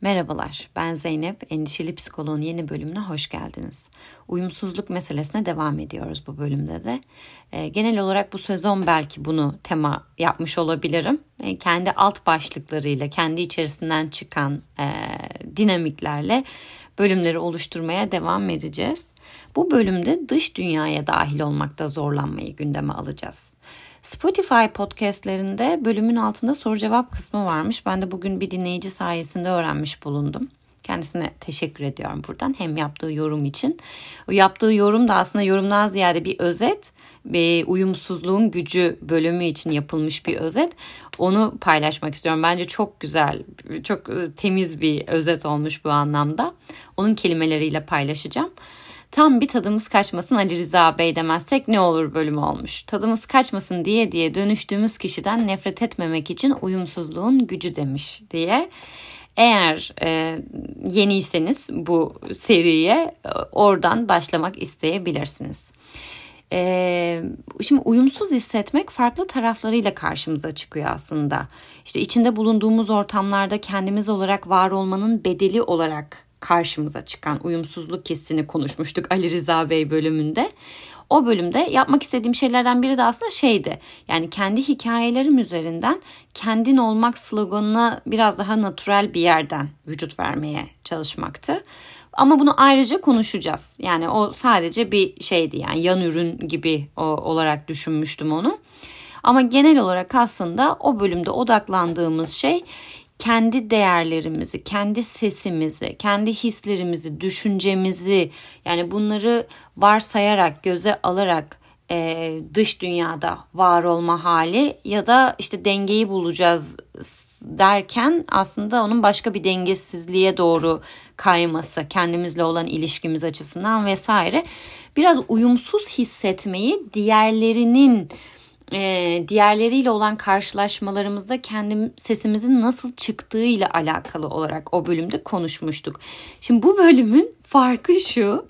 Merhabalar, ben Zeynep. Endişeli Psikoloğun yeni bölümüne hoş geldiniz. Uyumsuzluk meselesine devam ediyoruz bu bölümde de. E, genel olarak bu sezon belki bunu tema yapmış olabilirim. E, kendi alt başlıklarıyla, kendi içerisinden çıkan e, dinamiklerle bölümleri oluşturmaya devam edeceğiz. Bu bölümde dış dünyaya dahil olmakta zorlanmayı gündeme alacağız. Spotify podcastlerinde bölümün altında soru cevap kısmı varmış. Ben de bugün bir dinleyici sayesinde öğrenmiş bulundum. Kendisine teşekkür ediyorum buradan hem yaptığı yorum için. O yaptığı yorum da aslında yorumdan ziyade bir özet ve uyumsuzluğun gücü bölümü için yapılmış bir özet. Onu paylaşmak istiyorum. Bence çok güzel, çok temiz bir özet olmuş bu anlamda. Onun kelimeleriyle paylaşacağım. Tam bir tadımız kaçmasın Ali Rıza Bey demezsek ne olur bölümü olmuş. Tadımız kaçmasın diye diye dönüştüğümüz kişiden nefret etmemek için uyumsuzluğun gücü demiş diye. Eğer e, yeniyseniz bu seriye e, oradan başlamak isteyebilirsiniz. Ee, şimdi uyumsuz hissetmek farklı taraflarıyla karşımıza çıkıyor aslında. İşte içinde bulunduğumuz ortamlarda kendimiz olarak var olmanın bedeli olarak karşımıza çıkan uyumsuzluk hissini konuşmuştuk Ali Rıza Bey bölümünde. O bölümde yapmak istediğim şeylerden biri de aslında şeydi. Yani kendi hikayelerim üzerinden kendin olmak sloganına biraz daha natürel bir yerden vücut vermeye çalışmaktı. Ama bunu ayrıca konuşacağız. Yani o sadece bir şeydi yani yan ürün gibi olarak düşünmüştüm onu. Ama genel olarak aslında o bölümde odaklandığımız şey kendi değerlerimizi, kendi sesimizi, kendi hislerimizi, düşüncemizi yani bunları varsayarak, göze alarak e, dış dünyada var olma hali ya da işte dengeyi bulacağız derken aslında onun başka bir dengesizliğe doğru kayması kendimizle olan ilişkimiz açısından vesaire. Biraz uyumsuz hissetmeyi diğerlerinin e, diğerleriyle olan karşılaşmalarımızda kendi sesimizin nasıl çıktığıyla alakalı olarak o bölümde konuşmuştuk. Şimdi bu bölümün farkı şu.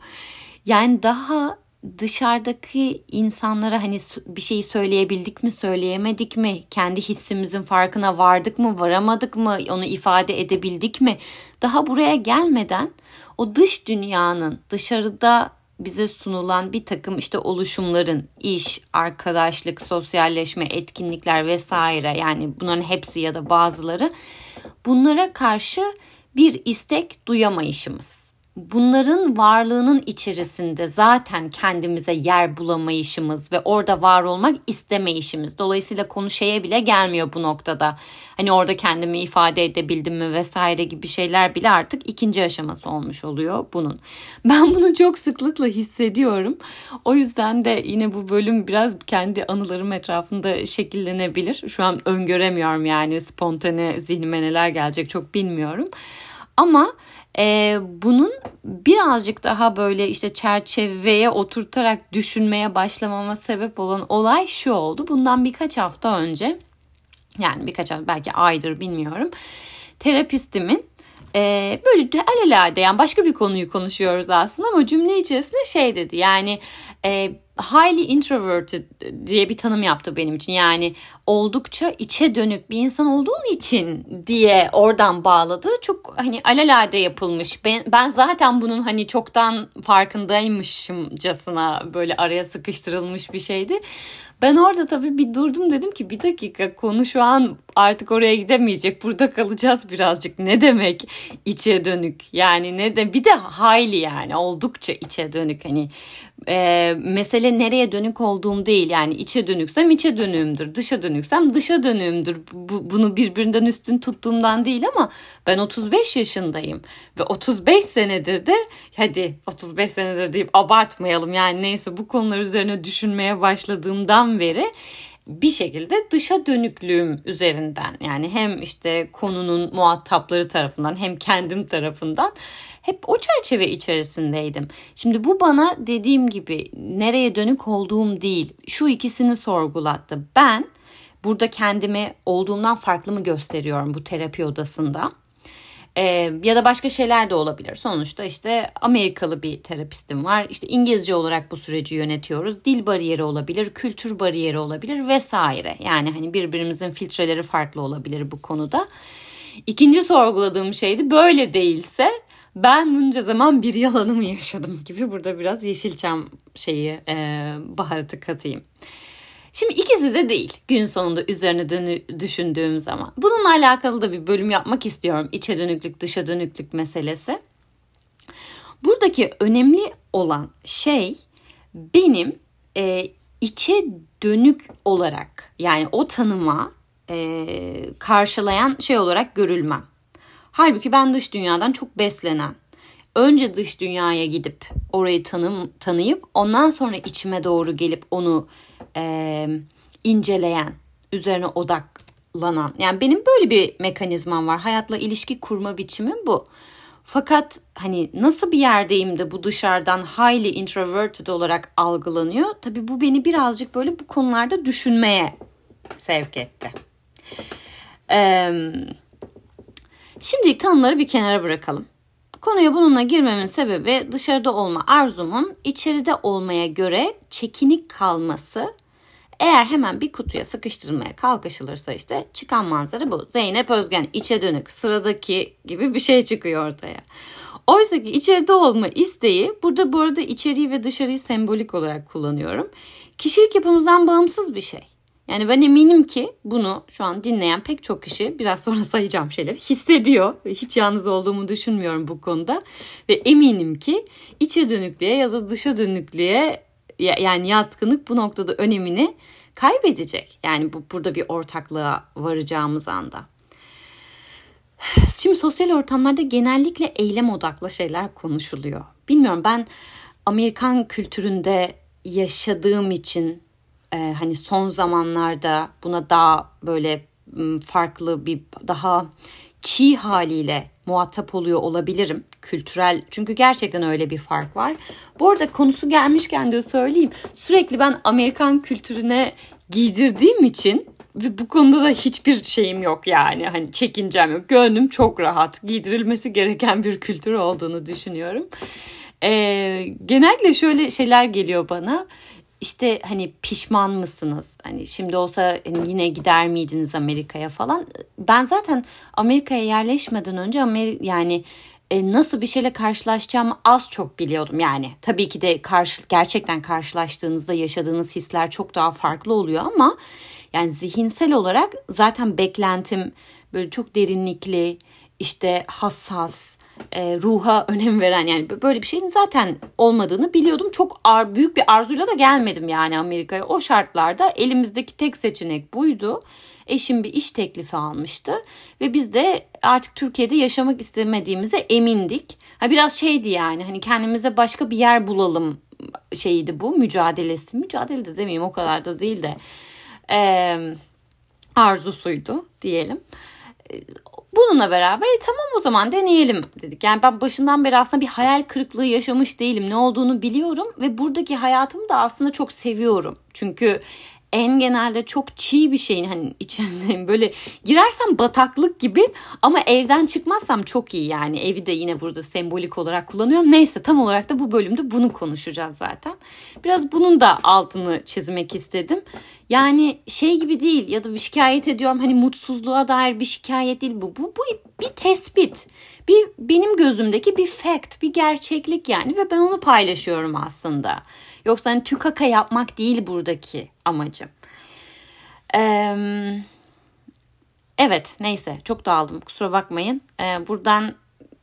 Yani daha dışarıdaki insanlara hani bir şeyi söyleyebildik mi söyleyemedik mi kendi hissimizin farkına vardık mı varamadık mı onu ifade edebildik mi daha buraya gelmeden o dış dünyanın dışarıda bize sunulan bir takım işte oluşumların iş, arkadaşlık, sosyalleşme, etkinlikler vesaire yani bunların hepsi ya da bazıları bunlara karşı bir istek duyamayışımız bunların varlığının içerisinde zaten kendimize yer bulamayışımız ve orada var olmak istemeyişimiz. Dolayısıyla konu şeye bile gelmiyor bu noktada. Hani orada kendimi ifade edebildim mi vesaire gibi şeyler bile artık ikinci aşaması olmuş oluyor bunun. Ben bunu çok sıklıkla hissediyorum. O yüzden de yine bu bölüm biraz kendi anılarım etrafında şekillenebilir. Şu an öngöremiyorum yani spontane zihnime neler gelecek çok bilmiyorum. Ama e, bunun birazcık daha böyle işte çerçeveye oturtarak düşünmeye başlamama sebep olan olay şu oldu. Bundan birkaç hafta önce yani birkaç hafta belki aydır bilmiyorum. Terapistimin e, böyle alelade yani başka bir konuyu konuşuyoruz aslında ama cümle içerisinde şey dedi yani e, highly introverted diye bir tanım yaptı benim için. Yani oldukça içe dönük bir insan olduğun için diye oradan bağladı. Çok hani alelade yapılmış. Ben, ben zaten bunun hani çoktan farkındaymışımcasına böyle araya sıkıştırılmış bir şeydi. Ben orada tabii bir durdum dedim ki bir dakika konu şu an artık oraya gidemeyecek. Burada kalacağız birazcık. Ne demek içe dönük? Yani ne de bir de hayli yani oldukça içe dönük hani e, mesele nereye dönük olduğum değil. Yani içe dönüksem içe dönüğümdür. Dışa dönüksem dışa dönüğümdür. Bu, bunu birbirinden üstün tuttuğumdan değil ama ben 35 yaşındayım. Ve 35 senedir de hadi 35 senedir deyip abartmayalım. Yani neyse bu konular üzerine düşünmeye başladığımdan beri bir şekilde dışa dönüklüğüm üzerinden yani hem işte konunun muhatapları tarafından hem kendim tarafından hep o çerçeve içerisindeydim. Şimdi bu bana dediğim gibi nereye dönük olduğum değil şu ikisini sorgulattı. Ben burada kendimi olduğumdan farklı mı gösteriyorum bu terapi odasında? Ee, ya da başka şeyler de olabilir. Sonuçta işte Amerikalı bir terapistim var. İşte İngilizce olarak bu süreci yönetiyoruz. Dil bariyeri olabilir, kültür bariyeri olabilir vesaire. Yani hani birbirimizin filtreleri farklı olabilir bu konuda. İkinci sorguladığım şeydi böyle değilse ben bunca zaman bir yalanı yaşadım gibi burada biraz Yeşilçam şeyi e, baharatı katayım. Şimdi ikisi de değil gün sonunda üzerine dönü, düşündüğüm zaman. Bununla alakalı da bir bölüm yapmak istiyorum. İçe dönüklük dışa dönüklük meselesi. Buradaki önemli olan şey benim e, içe dönük olarak yani o tanıma e, karşılayan şey olarak görülmem. Halbuki ben dış dünyadan çok beslenen, önce dış dünyaya gidip orayı tanım, tanıyıp ondan sonra içime doğru gelip onu e, inceleyen, üzerine odaklanan. Yani benim böyle bir mekanizmam var. Hayatla ilişki kurma biçimim bu. Fakat hani nasıl bir yerdeyim de bu dışarıdan highly introverted olarak algılanıyor. Tabii bu beni birazcık böyle bu konularda düşünmeye sevk etti. Ee, şimdilik tanımları bir kenara bırakalım. Konuya bununla girmemin sebebi dışarıda olma arzumun içeride olmaya göre çekinik kalması. Eğer hemen bir kutuya sıkıştırılmaya kalkışılırsa işte çıkan manzara bu. Zeynep Özgen içe dönük sıradaki gibi bir şey çıkıyor ortaya. Oysa ki içeride olma isteği burada bu arada içeriği ve dışarıyı sembolik olarak kullanıyorum. Kişilik yapımızdan bağımsız bir şey. Yani ben eminim ki bunu şu an dinleyen pek çok kişi biraz sonra sayacağım şeyler hissediyor. Hiç yalnız olduğumu düşünmüyorum bu konuda. Ve eminim ki içe dönüklüğe ya da dışa dönüklüğe yani yatkınlık bu noktada önemini kaybedecek. Yani bu burada bir ortaklığa varacağımız anda. Şimdi sosyal ortamlarda genellikle eylem odaklı şeyler konuşuluyor. Bilmiyorum ben Amerikan kültüründe yaşadığım için e, hani son zamanlarda buna daha böyle farklı bir daha çiğ haliyle muhatap oluyor olabilirim. Kültürel çünkü gerçekten öyle bir fark var. Bu arada konusu gelmişken de söyleyeyim. Sürekli ben Amerikan kültürüne giydirdiğim için ve bu konuda da hiçbir şeyim yok yani. Hani çekincem yok. Gönlüm çok rahat. Giydirilmesi gereken bir kültür olduğunu düşünüyorum. Ee, genellikle şöyle şeyler geliyor bana işte hani pişman mısınız? Hani şimdi olsa hani yine gider miydiniz Amerika'ya falan? Ben zaten Amerika'ya yerleşmeden önce Amerika yani e, nasıl bir şeyle karşılaşacağımı az çok biliyordum yani. Tabii ki de karşı, gerçekten karşılaştığınızda yaşadığınız hisler çok daha farklı oluyor ama yani zihinsel olarak zaten beklentim böyle çok derinlikli, işte hassas, e, ruha önem veren yani böyle bir şeyin zaten olmadığını biliyordum. Çok ar, büyük bir arzuyla da gelmedim yani Amerika'ya. O şartlarda elimizdeki tek seçenek buydu. Eşim bir iş teklifi almıştı ve biz de artık Türkiye'de yaşamak istemediğimize emindik. Ha biraz şeydi yani hani kendimize başka bir yer bulalım şeydi bu mücadelesi. Mücadele de demeyeyim o kadar da değil de e, arzusuydu diyelim Bununla beraber e, tamam o zaman deneyelim dedik. Yani ben başından beri aslında bir hayal kırıklığı yaşamış değilim. Ne olduğunu biliyorum ve buradaki hayatımı da aslında çok seviyorum. Çünkü en genelde çok çiğ bir şeyin hani içindeyim. Böyle girersem bataklık gibi ama evden çıkmazsam çok iyi yani. Evi de yine burada sembolik olarak kullanıyorum. Neyse tam olarak da bu bölümde bunu konuşacağız zaten. Biraz bunun da altını çizmek istedim. Yani şey gibi değil ya da bir şikayet ediyorum hani mutsuzluğa dair bir şikayet değil bu. Bu, bu bir tespit. Bir benim gözümdeki bir fact, bir gerçeklik yani ve ben onu paylaşıyorum aslında. Yoksa hani tükaka yapmak değil buradaki amacım. Ee, evet neyse çok dağıldım kusura bakmayın. Ee, buradan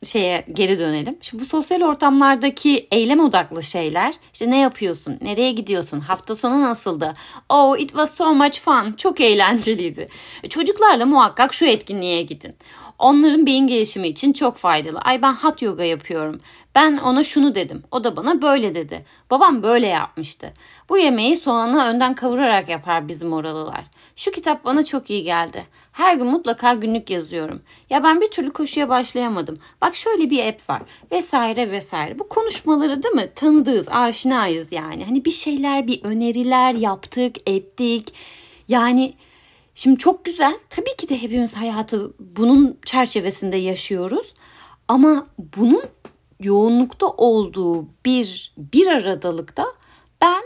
şeye geri dönelim. Şimdi bu sosyal ortamlardaki eylem odaklı şeyler işte ne yapıyorsun, nereye gidiyorsun, hafta sonu nasıldı? Oh it was so much fun, çok eğlenceliydi. Çocuklarla muhakkak şu etkinliğe gidin. Onların beyin gelişimi için çok faydalı. Ay ben hot yoga yapıyorum. Ben ona şunu dedim. O da bana böyle dedi. Babam böyle yapmıştı. Bu yemeği soğanı önden kavurarak yapar bizim oralılar. Şu kitap bana çok iyi geldi. Her gün mutlaka günlük yazıyorum. Ya ben bir türlü koşuya başlayamadım. Bak şöyle bir app var. Vesaire vesaire. Bu konuşmaları değil mi? Tanıdığız, aşinayız yani. Hani bir şeyler, bir öneriler yaptık, ettik. Yani Şimdi çok güzel. Tabii ki de hepimiz hayatı bunun çerçevesinde yaşıyoruz. Ama bunun yoğunlukta olduğu bir bir aradalıkta ben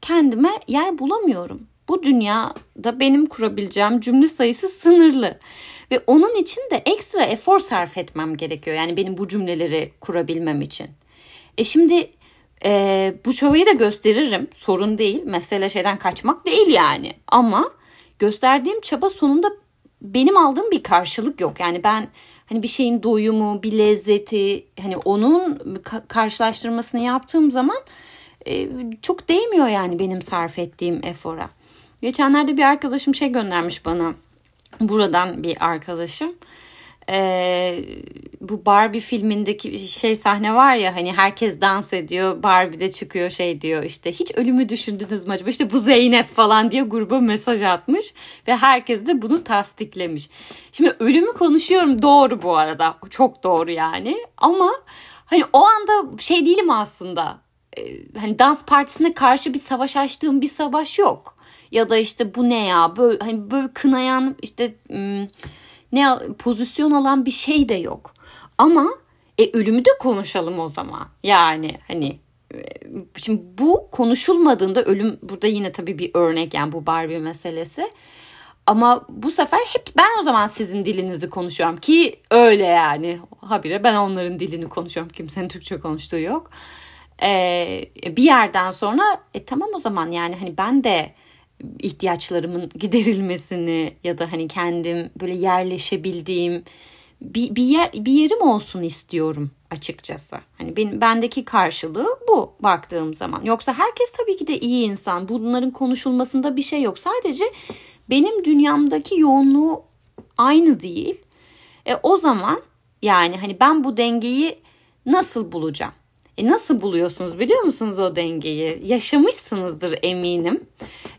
kendime yer bulamıyorum. bu dünyada benim kurabileceğim cümle sayısı sınırlı. Ve onun için de ekstra efor sarf etmem gerekiyor. Yani benim bu cümleleri kurabilmem için. E şimdi e, bu çabayı da gösteririm. Sorun değil. Mesele şeyden kaçmak değil yani. Ama gösterdiğim çaba sonunda benim aldığım bir karşılık yok. Yani ben hani bir şeyin doyumu, bir lezzeti hani onun karşılaştırmasını yaptığım zaman e, çok değmiyor yani benim sarf ettiğim efora. Geçenlerde bir arkadaşım şey göndermiş bana. Buradan bir arkadaşım. Ee, bu Barbie filmindeki şey sahne var ya hani herkes dans ediyor Barbie de çıkıyor şey diyor işte hiç ölümü düşündünüz mü acaba? İşte bu Zeynep falan diye gruba mesaj atmış ve herkes de bunu tasdiklemiş. Şimdi ölümü konuşuyorum doğru bu arada çok doğru yani ama hani o anda şey değilim aslında. Ee, hani dans partisine karşı bir savaş açtığım bir savaş yok. Ya da işte bu ne ya böyle hani böyle kınayan işte ne pozisyon alan bir şey de yok. Ama e ölümü de konuşalım o zaman. Yani hani e, şimdi bu konuşulmadığında ölüm burada yine tabii bir örnek yani bu Barbie meselesi. Ama bu sefer hep ben o zaman sizin dilinizi konuşuyorum ki öyle yani. Habire ben onların dilini konuşuyorum. Kimsenin Türkçe konuştuğu yok. Ee, bir yerden sonra e tamam o zaman yani hani ben de ihtiyaçlarımın giderilmesini ya da hani kendim böyle yerleşebildiğim bir, bir yer bir yerim olsun istiyorum açıkçası. Hani benim bendeki karşılığı bu baktığım zaman. Yoksa herkes tabii ki de iyi insan. Bunların konuşulmasında bir şey yok. Sadece benim dünyamdaki yoğunluğu aynı değil. E, o zaman yani hani ben bu dengeyi nasıl bulacağım? E nasıl buluyorsunuz biliyor musunuz o dengeyi? Yaşamışsınızdır eminim.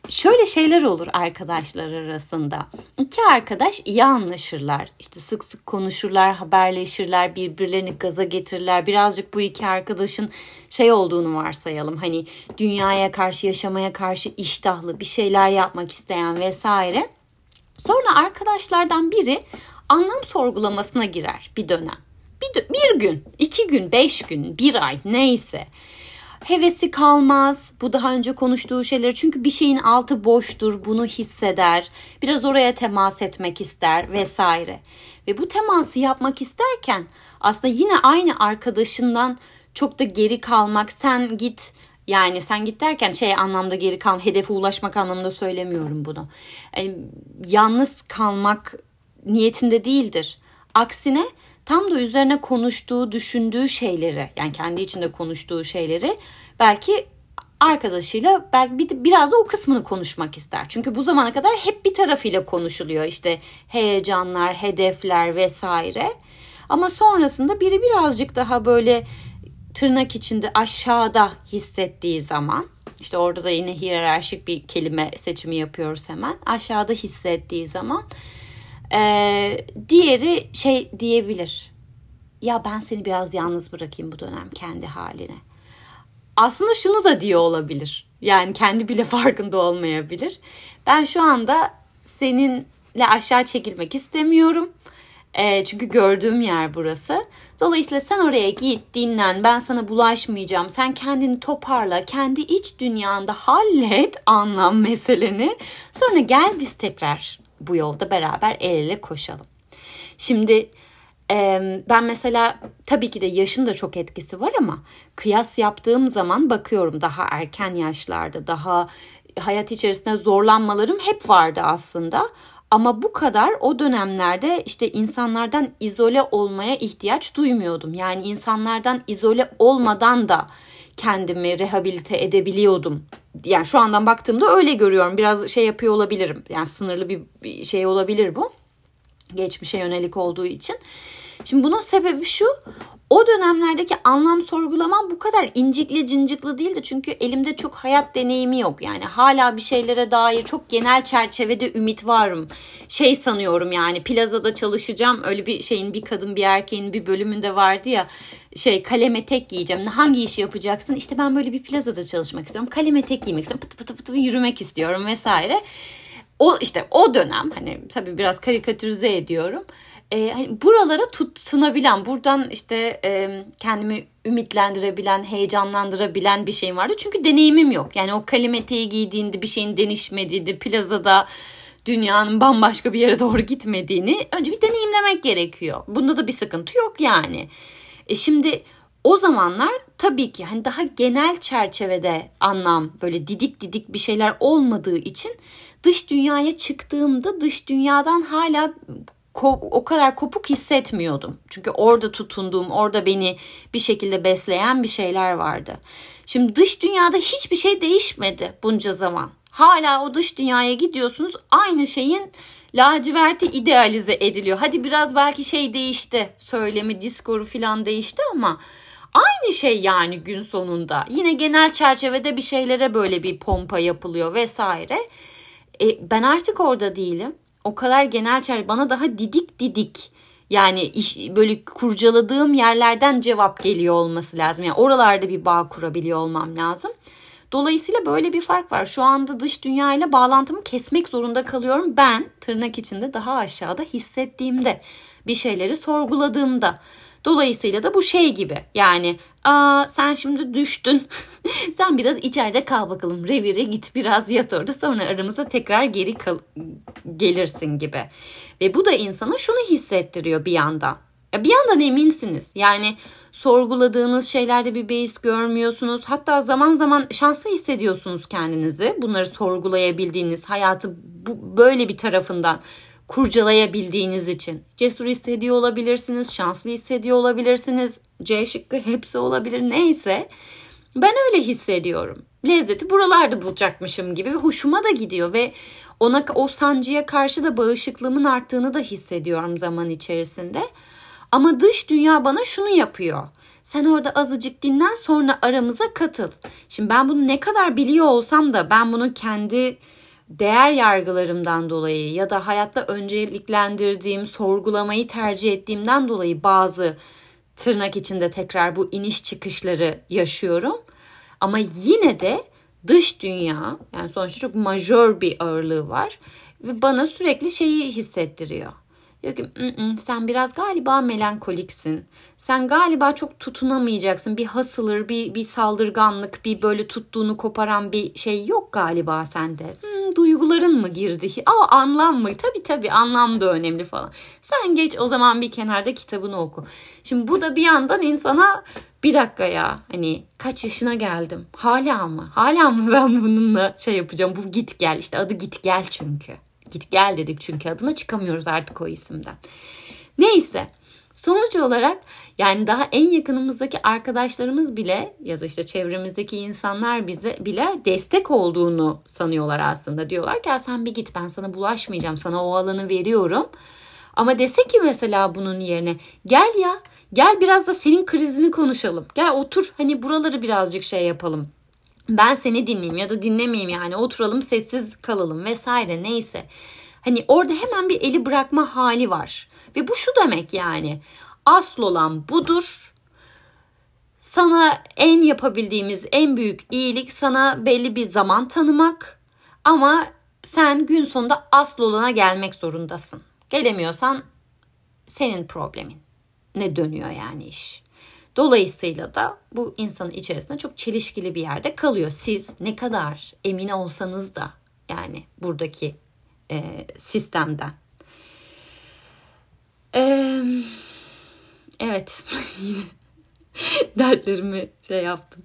Şöyle şeyler olur arkadaşlar arasında. İki arkadaş iyi anlaşırlar. İşte sık sık konuşurlar, haberleşirler, birbirlerini gaza getirirler. Birazcık bu iki arkadaşın şey olduğunu varsayalım. Hani dünyaya karşı, yaşamaya karşı iştahlı, bir şeyler yapmak isteyen vesaire. Sonra arkadaşlardan biri anlam sorgulamasına girer bir dönem bir, bir gün, iki gün, beş gün, bir ay neyse hevesi kalmaz. Bu daha önce konuştuğu şeyler çünkü bir şeyin altı boştur bunu hisseder. Biraz oraya temas etmek ister vesaire. Ve bu teması yapmak isterken aslında yine aynı arkadaşından çok da geri kalmak sen git yani sen git derken şey anlamda geri kal hedefe ulaşmak anlamında söylemiyorum bunu. Yani yalnız kalmak niyetinde değildir. Aksine tam da üzerine konuştuğu, düşündüğü şeyleri yani kendi içinde konuştuğu şeyleri belki arkadaşıyla belki bir, biraz da o kısmını konuşmak ister. Çünkü bu zamana kadar hep bir tarafıyla konuşuluyor. İşte heyecanlar, hedefler vesaire. Ama sonrasında biri birazcık daha böyle tırnak içinde aşağıda hissettiği zaman işte orada da yine hiyerarşik bir kelime seçimi yapıyoruz hemen. Aşağıda hissettiği zaman ee, diğeri şey diyebilir. Ya ben seni biraz yalnız bırakayım bu dönem kendi haline. Aslında şunu da diyor olabilir. Yani kendi bile farkında olmayabilir. Ben şu anda seninle aşağı çekilmek istemiyorum. E, çünkü gördüğüm yer burası. Dolayısıyla sen oraya git, dinlen, ben sana bulaşmayacağım. Sen kendini toparla, kendi iç dünyanda hallet anlam meseleni. Sonra gel biz tekrar bu yolda beraber el ele koşalım. Şimdi ben mesela tabii ki de yaşın da çok etkisi var ama kıyas yaptığım zaman bakıyorum daha erken yaşlarda daha hayat içerisinde zorlanmalarım hep vardı aslında. Ama bu kadar o dönemlerde işte insanlardan izole olmaya ihtiyaç duymuyordum. Yani insanlardan izole olmadan da kendimi rehabilite edebiliyordum. Yani şu andan baktığımda öyle görüyorum. Biraz şey yapıyor olabilirim. Yani sınırlı bir şey olabilir bu. Geçmişe yönelik olduğu için. Şimdi bunun sebebi şu. O dönemlerdeki anlam sorgulamam bu kadar incikli cincikli değildi. Çünkü elimde çok hayat deneyimi yok. Yani hala bir şeylere dair çok genel çerçevede ümit varım. Şey sanıyorum yani plazada çalışacağım. Öyle bir şeyin bir kadın bir erkeğin bir bölümünde vardı ya. Şey kaleme tek giyeceğim. Hangi işi yapacaksın? İşte ben böyle bir plazada çalışmak istiyorum. Kaleme tek giymek istiyorum. Pıtı pıtı pıtı yürümek istiyorum vesaire. O işte o dönem hani tabii biraz karikatürize ediyorum e, hani buralara tutunabilen, buradan işte e, kendimi ümitlendirebilen, heyecanlandırabilen bir şeyim vardı. Çünkü deneyimim yok. Yani o kalimeteyi giydiğinde bir şeyin denişmediğini, plazada dünyanın bambaşka bir yere doğru gitmediğini önce bir deneyimlemek gerekiyor. Bunda da bir sıkıntı yok yani. E şimdi o zamanlar tabii ki hani daha genel çerçevede anlam böyle didik didik bir şeyler olmadığı için dış dünyaya çıktığımda dış dünyadan hala o kadar kopuk hissetmiyordum. Çünkü orada tutunduğum, orada beni bir şekilde besleyen bir şeyler vardı. Şimdi dış dünyada hiçbir şey değişmedi bunca zaman. Hala o dış dünyaya gidiyorsunuz aynı şeyin laciverti idealize ediliyor. Hadi biraz belki şey değişti. Söylemi, diskoru falan değişti ama aynı şey yani gün sonunda. Yine genel çerçevede bir şeylere böyle bir pompa yapılıyor vesaire. E, ben artık orada değilim. O kadar genel çerçeve bana daha didik didik yani iş, böyle kurcaladığım yerlerden cevap geliyor olması lazım. Yani oralarda bir bağ kurabiliyor olmam lazım. Dolayısıyla böyle bir fark var. Şu anda dış dünya ile bağlantımı kesmek zorunda kalıyorum. Ben tırnak içinde daha aşağıda hissettiğimde, bir şeyleri sorguladığımda. Dolayısıyla da bu şey gibi yani aa sen şimdi düştün sen biraz içeride kal bakalım revire git biraz yat orada sonra aramıza tekrar geri kal- gelirsin gibi. Ve bu da insana şunu hissettiriyor bir yandan. Ya bir yandan eminsiniz yani sorguladığınız şeylerde bir beis görmüyorsunuz. Hatta zaman zaman şanslı hissediyorsunuz kendinizi. Bunları sorgulayabildiğiniz hayatı bu, böyle bir tarafından kurcalayabildiğiniz için. Cesur hissediyor olabilirsiniz, şanslı hissediyor olabilirsiniz. C şıkkı hepsi olabilir neyse. Ben öyle hissediyorum. Lezzeti buralarda bulacakmışım gibi ve hoşuma da gidiyor ve ona o sancıya karşı da bağışıklığımın arttığını da hissediyorum zaman içerisinde. Ama dış dünya bana şunu yapıyor. Sen orada azıcık dinlen sonra aramıza katıl. Şimdi ben bunu ne kadar biliyor olsam da ben bunu kendi değer yargılarımdan dolayı ya da hayatta önceliklendirdiğim, sorgulamayı tercih ettiğimden dolayı bazı tırnak içinde tekrar bu iniş çıkışları yaşıyorum. Ama yine de dış dünya yani sonuçta çok majör bir ağırlığı var ve bana sürekli şeyi hissettiriyor. Diyor ki sen biraz galiba melankoliksin. Sen galiba çok tutunamayacaksın. Bir hasılır, bir, bir saldırganlık, bir böyle tuttuğunu koparan bir şey yok galiba sende. Hmm, duyguların mı girdi? Aa anlam mı? Tabii tabii anlam da önemli falan. Sen geç o zaman bir kenarda kitabını oku. Şimdi bu da bir yandan insana bir dakika ya hani kaç yaşına geldim. Hala mı? Hala mı ben bununla şey yapacağım? Bu git gel işte adı git gel çünkü. Git gel dedik çünkü adına çıkamıyoruz artık o isimden. Neyse sonuç olarak yani daha en yakınımızdaki arkadaşlarımız bile ya da işte çevremizdeki insanlar bize bile destek olduğunu sanıyorlar aslında. Diyorlar ki sen bir git ben sana bulaşmayacağım sana o alanı veriyorum. Ama dese ki mesela bunun yerine gel ya gel biraz da senin krizini konuşalım. Gel otur hani buraları birazcık şey yapalım ben seni dinleyeyim ya da dinlemeyeyim yani oturalım sessiz kalalım vesaire neyse. Hani orada hemen bir eli bırakma hali var. Ve bu şu demek yani asıl olan budur. Sana en yapabildiğimiz en büyük iyilik sana belli bir zaman tanımak. Ama sen gün sonunda asıl olana gelmek zorundasın. Gelemiyorsan senin problemin. Ne dönüyor yani iş. Dolayısıyla da bu insanın içerisinde çok çelişkili bir yerde kalıyor. Siz ne kadar emin olsanız da yani buradaki e, sistemden. E, evet yine dertlerimi şey yaptım.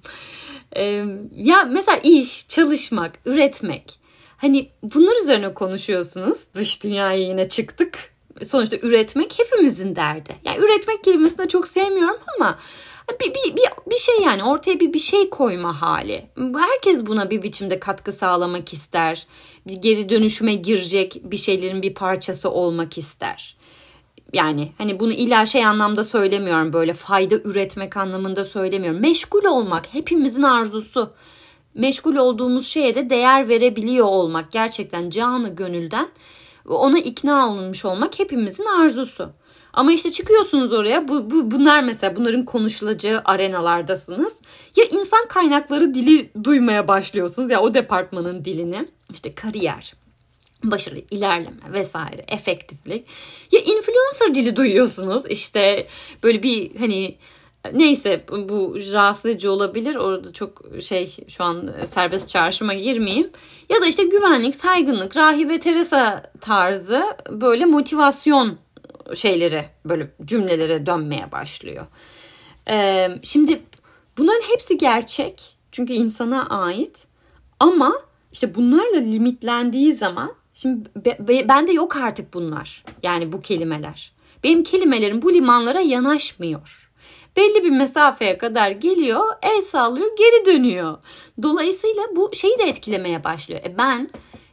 E, ya mesela iş, çalışmak, üretmek. Hani bunlar üzerine konuşuyorsunuz. Dış dünyaya yine çıktık sonuçta üretmek hepimizin derdi. Yani üretmek kelimesini çok sevmiyorum ama bir, bir, bir, bir şey yani ortaya bir bir şey koyma hali. Herkes buna bir biçimde katkı sağlamak ister. Bir geri dönüşüme girecek bir şeylerin bir parçası olmak ister. Yani hani bunu illa şey anlamda söylemiyorum böyle fayda üretmek anlamında söylemiyorum. Meşgul olmak hepimizin arzusu. Meşgul olduğumuz şeye de değer verebiliyor olmak gerçekten canı gönülden ona ikna olmuş olmak hepimizin arzusu. Ama işte çıkıyorsunuz oraya bu, bu bunlar mesela bunların konuşulacağı arenalardasınız. Ya insan kaynakları dili duymaya başlıyorsunuz ya o departmanın dilini. işte kariyer, başarı, ilerleme vesaire, efektiflik. Ya influencer dili duyuyorsunuz. İşte böyle bir hani neyse bu rahatsız edici olabilir. Orada çok şey şu an serbest çarşıma girmeyeyim. Ya da işte güvenlik, saygınlık, rahibe Teresa tarzı böyle motivasyon şeyleri böyle cümlelere dönmeye başlıyor. Ee, şimdi bunların hepsi gerçek. Çünkü insana ait. Ama işte bunlarla limitlendiği zaman şimdi be, be, bende yok artık bunlar. Yani bu kelimeler. Benim kelimelerim bu limanlara yanaşmıyor. Belli bir mesafeye kadar geliyor, el sallıyor, geri dönüyor. Dolayısıyla bu şeyi de etkilemeye başlıyor. E ben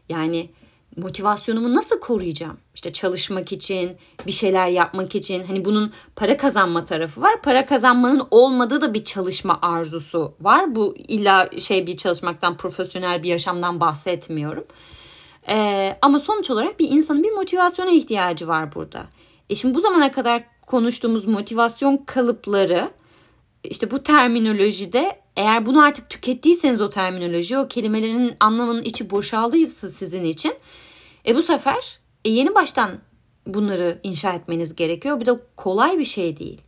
yani motivasyonumu nasıl koruyacağım? İşte çalışmak için, bir şeyler yapmak için. Hani bunun para kazanma tarafı var. Para kazanmanın olmadığı da bir çalışma arzusu var. Bu illa şey bir çalışmaktan, profesyonel bir yaşamdan bahsetmiyorum. Ee, ama sonuç olarak bir insanın bir motivasyona ihtiyacı var burada. E şimdi bu zamana kadar konuştuğumuz motivasyon kalıpları işte bu terminolojide eğer bunu artık tükettiyseniz o terminoloji o kelimelerin anlamının içi boşaldıysa sizin için e bu sefer e yeni baştan bunları inşa etmeniz gerekiyor. Bu da kolay bir şey değil.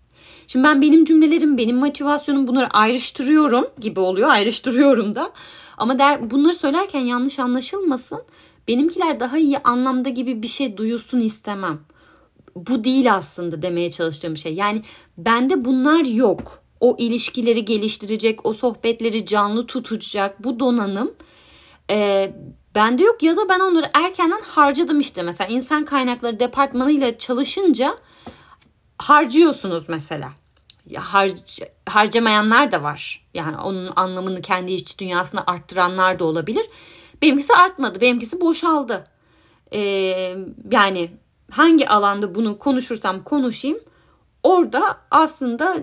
Şimdi ben benim cümlelerim, benim motivasyonum bunları ayrıştırıyorum gibi oluyor. Ayrıştırıyorum da. Ama der, bunları söylerken yanlış anlaşılmasın. Benimkiler daha iyi anlamda gibi bir şey duyulsun istemem. Bu değil aslında demeye çalıştığım şey. Yani bende bunlar yok. O ilişkileri geliştirecek, o sohbetleri canlı tutacak bu donanım e, Bende yok ya da ben onları erkenden harcadım işte. Mesela insan kaynakları departmanıyla çalışınca harcıyorsunuz mesela. Harc, harcamayanlar da var. Yani onun anlamını kendi iç dünyasına arttıranlar da olabilir. Benimkisi artmadı. Benimkisi boşaldı. Ee, yani hangi alanda bunu konuşursam konuşayım orada aslında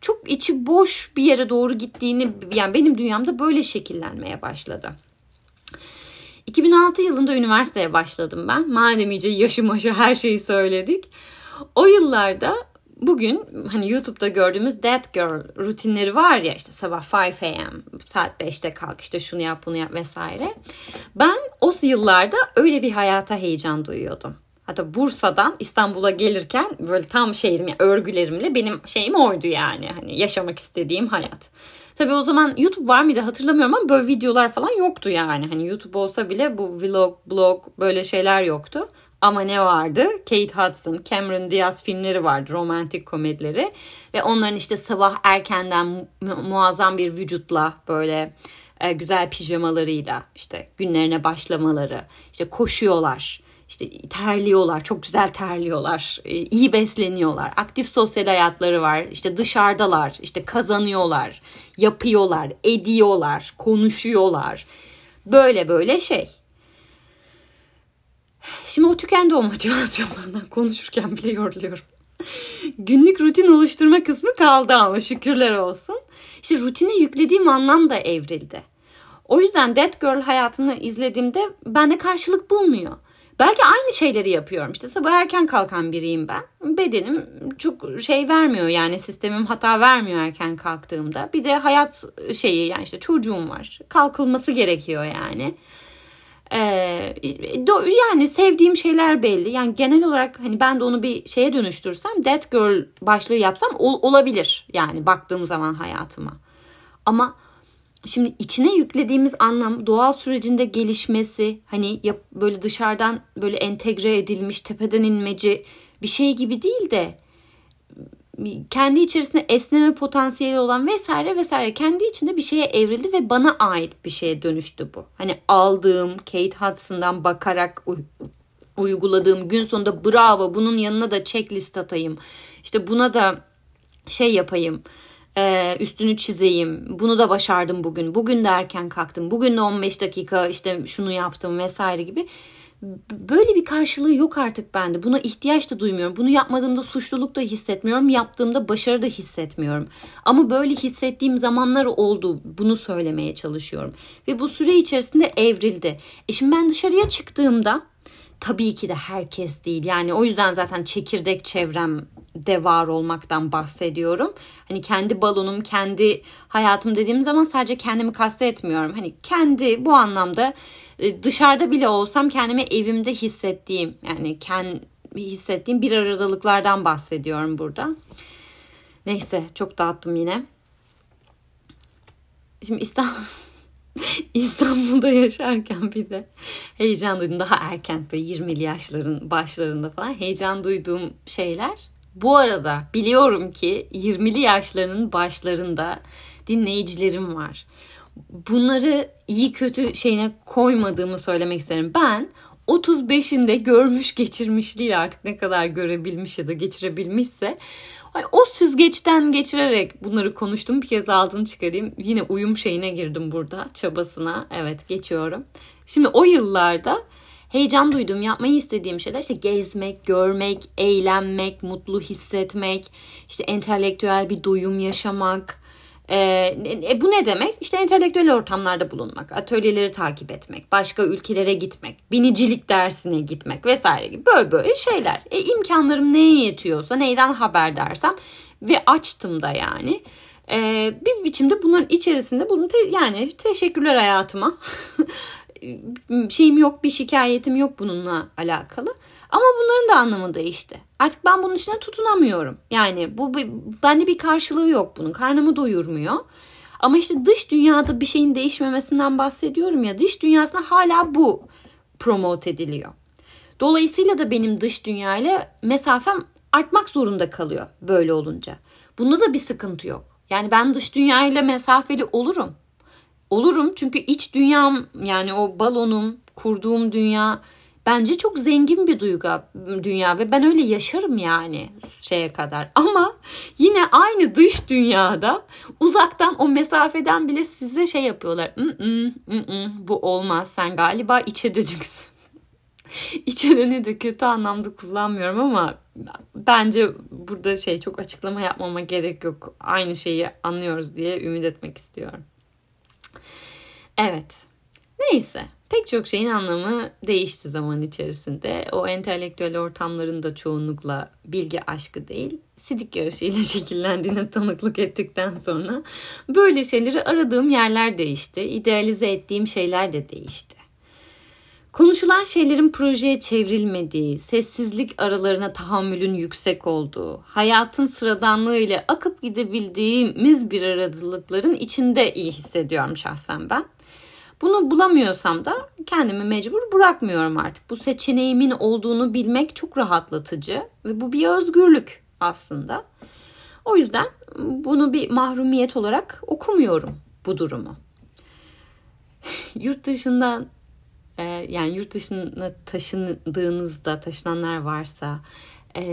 çok içi boş bir yere doğru gittiğini yani benim dünyamda böyle şekillenmeye başladı. 2006 yılında üniversiteye başladım ben. Madem iyice yaşı maşı her şeyi söyledik. O yıllarda bugün hani YouTube'da gördüğümüz That Girl rutinleri var ya işte sabah 5 a.m. saat 5'te kalk işte şunu yap bunu yap vesaire. Ben o yıllarda öyle bir hayata heyecan duyuyordum. Hatta Bursa'dan İstanbul'a gelirken böyle tam şehrim yani örgülerimle benim şeyim oydu yani. Hani yaşamak istediğim hayat. Tabi o zaman YouTube var mıydı hatırlamıyorum ama böyle videolar falan yoktu yani. Hani YouTube olsa bile bu vlog, blog böyle şeyler yoktu. Ama ne vardı? Kate Hudson, Cameron Diaz filmleri vardı, romantik komedileri. Ve onların işte sabah erkenden mu- muazzam bir vücutla böyle e, güzel pijamalarıyla işte günlerine başlamaları, işte koşuyorlar işte terliyorlar, çok güzel terliyorlar, e, iyi besleniyorlar, aktif sosyal hayatları var, işte dışarıdalar, işte kazanıyorlar, yapıyorlar, ediyorlar, konuşuyorlar. Böyle böyle şey. Şimdi o tükendi o motivasyon benden konuşurken bile yoruluyorum. Günlük rutin oluşturma kısmı kaldı ama şükürler olsun. İşte rutine yüklediğim anlam da evrildi. O yüzden Dead Girl hayatını izlediğimde bende karşılık bulmuyor. Belki aynı şeyleri yapıyorum. İşte sabah erken kalkan biriyim ben. Bedenim çok şey vermiyor yani sistemim hata vermiyor erken kalktığımda. Bir de hayat şeyi yani işte çocuğum var. Kalkılması gerekiyor yani. Ee, yani sevdiğim şeyler belli. Yani genel olarak hani ben de onu bir şeye dönüştürsem That Girl başlığı yapsam ol, olabilir. Yani baktığım zaman hayatıma. Ama Şimdi içine yüklediğimiz anlam doğal sürecinde gelişmesi hani yap, böyle dışarıdan böyle entegre edilmiş tepeden inmeci bir şey gibi değil de kendi içerisinde esneme potansiyeli olan vesaire vesaire kendi içinde bir şeye evrildi ve bana ait bir şeye dönüştü bu. Hani aldığım Kate Hudson'dan bakarak uyguladığım gün sonunda bravo bunun yanına da checklist atayım. İşte buna da şey yapayım ee, üstünü çizeyim. Bunu da başardım bugün. Bugün de erken kalktım. Bugün de 15 dakika işte şunu yaptım vesaire gibi. Böyle bir karşılığı yok artık bende. Buna ihtiyaç da duymuyorum. Bunu yapmadığımda suçluluk da hissetmiyorum. Yaptığımda başarı da hissetmiyorum. Ama böyle hissettiğim zamanlar oldu. Bunu söylemeye çalışıyorum. Ve bu süre içerisinde evrildi. E şimdi ben dışarıya çıktığımda tabii ki de herkes değil. Yani o yüzden zaten çekirdek çevrem de var olmaktan bahsediyorum. Hani kendi balonum, kendi hayatım dediğim zaman sadece kendimi kastetmiyorum. Hani kendi bu anlamda e, dışarıda bile olsam kendimi evimde hissettiğim yani kendi hissettiğim bir aradalıklardan bahsediyorum burada. Neyse çok dağıttım yine. Şimdi İstanbul İstanbul'da yaşarken bir de heyecan duydum. Daha erken böyle 20'li yaşların başlarında falan heyecan duyduğum şeyler. Bu arada biliyorum ki 20'li yaşlarının başlarında dinleyicilerim var. Bunları iyi kötü şeyine koymadığımı söylemek isterim. Ben 35'inde görmüş geçirmiş değil artık ne kadar görebilmiş ya da geçirebilmişse o süzgeçten geçirerek bunları konuştum. Bir kez altını çıkarayım. Yine uyum şeyine girdim burada çabasına. Evet geçiyorum. Şimdi o yıllarda heyecan duyduğum, yapmayı istediğim şeyler işte gezmek, görmek, eğlenmek, mutlu hissetmek, işte entelektüel bir duyum yaşamak, e, e, bu ne demek? İşte entelektüel ortamlarda bulunmak, atölyeleri takip etmek, başka ülkelere gitmek, binicilik dersine gitmek vesaire gibi böyle böyle şeyler. E, imkanlarım neye yetiyorsa, neyden haberdarsam ve açtım da yani. E, bir biçimde bunların içerisinde bunu te, yani teşekkürler hayatıma. Şeyim yok, bir şikayetim yok bununla alakalı. Ama bunların da anlamı değişti. Artık ben bunun içine tutunamıyorum. Yani bu bende bir karşılığı yok bunun. Karnımı doyurmuyor. Ama işte dış dünyada bir şeyin değişmemesinden bahsediyorum ya. Dış dünyasında hala bu promote ediliyor. Dolayısıyla da benim dış dünyayla mesafem artmak zorunda kalıyor böyle olunca. Bunda da bir sıkıntı yok. Yani ben dış dünyayla mesafeli olurum. Olurum çünkü iç dünyam yani o balonum, kurduğum dünya bence çok zengin bir duygu dünya ve ben öyle yaşarım yani şeye kadar. Ama yine aynı dış dünyada uzaktan o mesafeden bile size şey yapıyorlar. Bu olmaz sen galiba içe dönüksün. içe dönüğü de kötü anlamda kullanmıyorum ama bence burada şey çok açıklama yapmama gerek yok. Aynı şeyi anlıyoruz diye ümit etmek istiyorum. Evet. Neyse. Pek çok şeyin anlamı değişti zaman içerisinde. O entelektüel ortamların da çoğunlukla bilgi aşkı değil, sidik yarışıyla şekillendiğine tanıklık ettikten sonra böyle şeyleri aradığım yerler değişti. İdealize ettiğim şeyler de değişti. Konuşulan şeylerin projeye çevrilmediği, sessizlik aralarına tahammülün yüksek olduğu, hayatın sıradanlığı ile akıp gidebildiğimiz bir aradılıkların içinde iyi hissediyorum şahsen ben. Bunu bulamıyorsam da kendimi mecbur bırakmıyorum artık. Bu seçeneğimin olduğunu bilmek çok rahatlatıcı ve bu bir özgürlük aslında. O yüzden bunu bir mahrumiyet olarak okumuyorum bu durumu. yurt dışından e, yani yurt dışına taşındığınızda taşınanlar varsa e,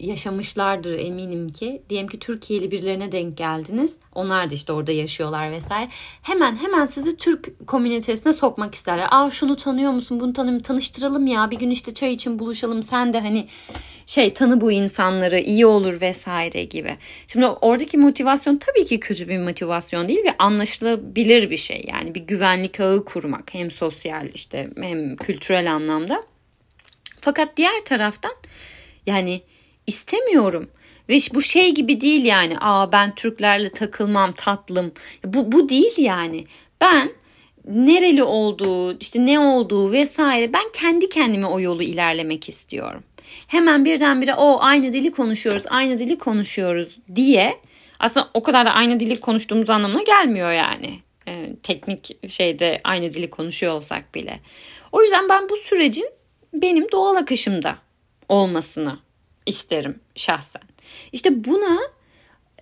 yaşamışlardır eminim ki. Diyelim ki Türkiye'li birilerine denk geldiniz. Onlar da işte orada yaşıyorlar vesaire. Hemen hemen sizi Türk komünitesine sokmak isterler. Aa şunu tanıyor musun? Bunu tanım tanıştıralım ya. Bir gün işte çay için buluşalım. Sen de hani şey tanı bu insanları iyi olur vesaire gibi. Şimdi oradaki motivasyon tabii ki kötü bir motivasyon değil ve anlaşılabilir bir şey. Yani bir güvenlik ağı kurmak hem sosyal işte hem kültürel anlamda. Fakat diğer taraftan yani istemiyorum. Ve bu şey gibi değil yani. Aa ben Türklerle takılmam tatlım. Bu, bu değil yani. Ben nereli olduğu, işte ne olduğu vesaire ben kendi kendime o yolu ilerlemek istiyorum. Hemen birdenbire o aynı dili konuşuyoruz, aynı dili konuşuyoruz diye aslında o kadar da aynı dili konuştuğumuz anlamına gelmiyor yani. Ee, teknik şeyde aynı dili konuşuyor olsak bile. O yüzden ben bu sürecin benim doğal akışımda olmasını isterim şahsen. İşte buna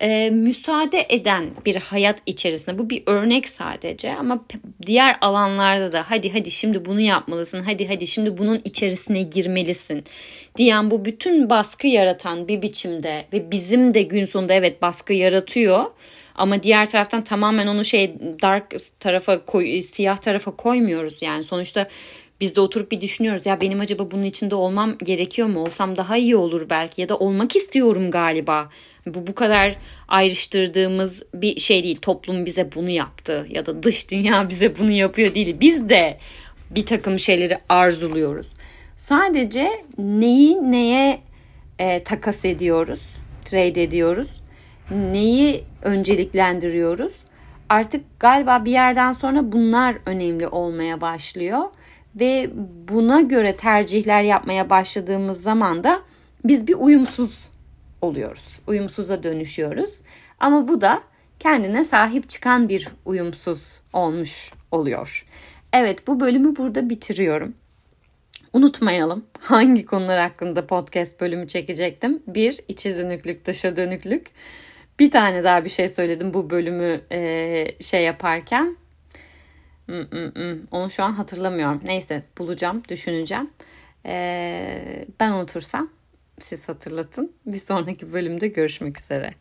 e, müsaade eden bir hayat içerisinde bu bir örnek sadece ama diğer alanlarda da hadi hadi şimdi bunu yapmalısın hadi hadi şimdi bunun içerisine girmelisin diyen bu bütün baskı yaratan bir biçimde ve bizim de gün sonunda evet baskı yaratıyor ama diğer taraftan tamamen onu şey dark tarafa koy, siyah tarafa koymuyoruz yani sonuçta biz de oturup bir düşünüyoruz ya benim acaba bunun içinde olmam gerekiyor mu? Olsam daha iyi olur belki ya da olmak istiyorum galiba. Bu bu kadar ayrıştırdığımız bir şey değil. Toplum bize bunu yaptı ya da dış dünya bize bunu yapıyor değil. Biz de bir takım şeyleri arzuluyoruz. Sadece neyi neye e, takas ediyoruz, trade ediyoruz, neyi önceliklendiriyoruz artık galiba bir yerden sonra bunlar önemli olmaya başlıyor ve buna göre tercihler yapmaya başladığımız zaman da biz bir uyumsuz oluyoruz. Uyumsuza dönüşüyoruz. Ama bu da kendine sahip çıkan bir uyumsuz olmuş oluyor. Evet bu bölümü burada bitiriyorum. Unutmayalım hangi konular hakkında podcast bölümü çekecektim. Bir, içe dönüklük, dışa dönüklük. Bir tane daha bir şey söyledim bu bölümü e, şey yaparken. Onu şu an hatırlamıyorum. Neyse bulacağım, düşüneceğim. E, ben unutursam siz hatırlatın. Bir sonraki bölümde görüşmek üzere.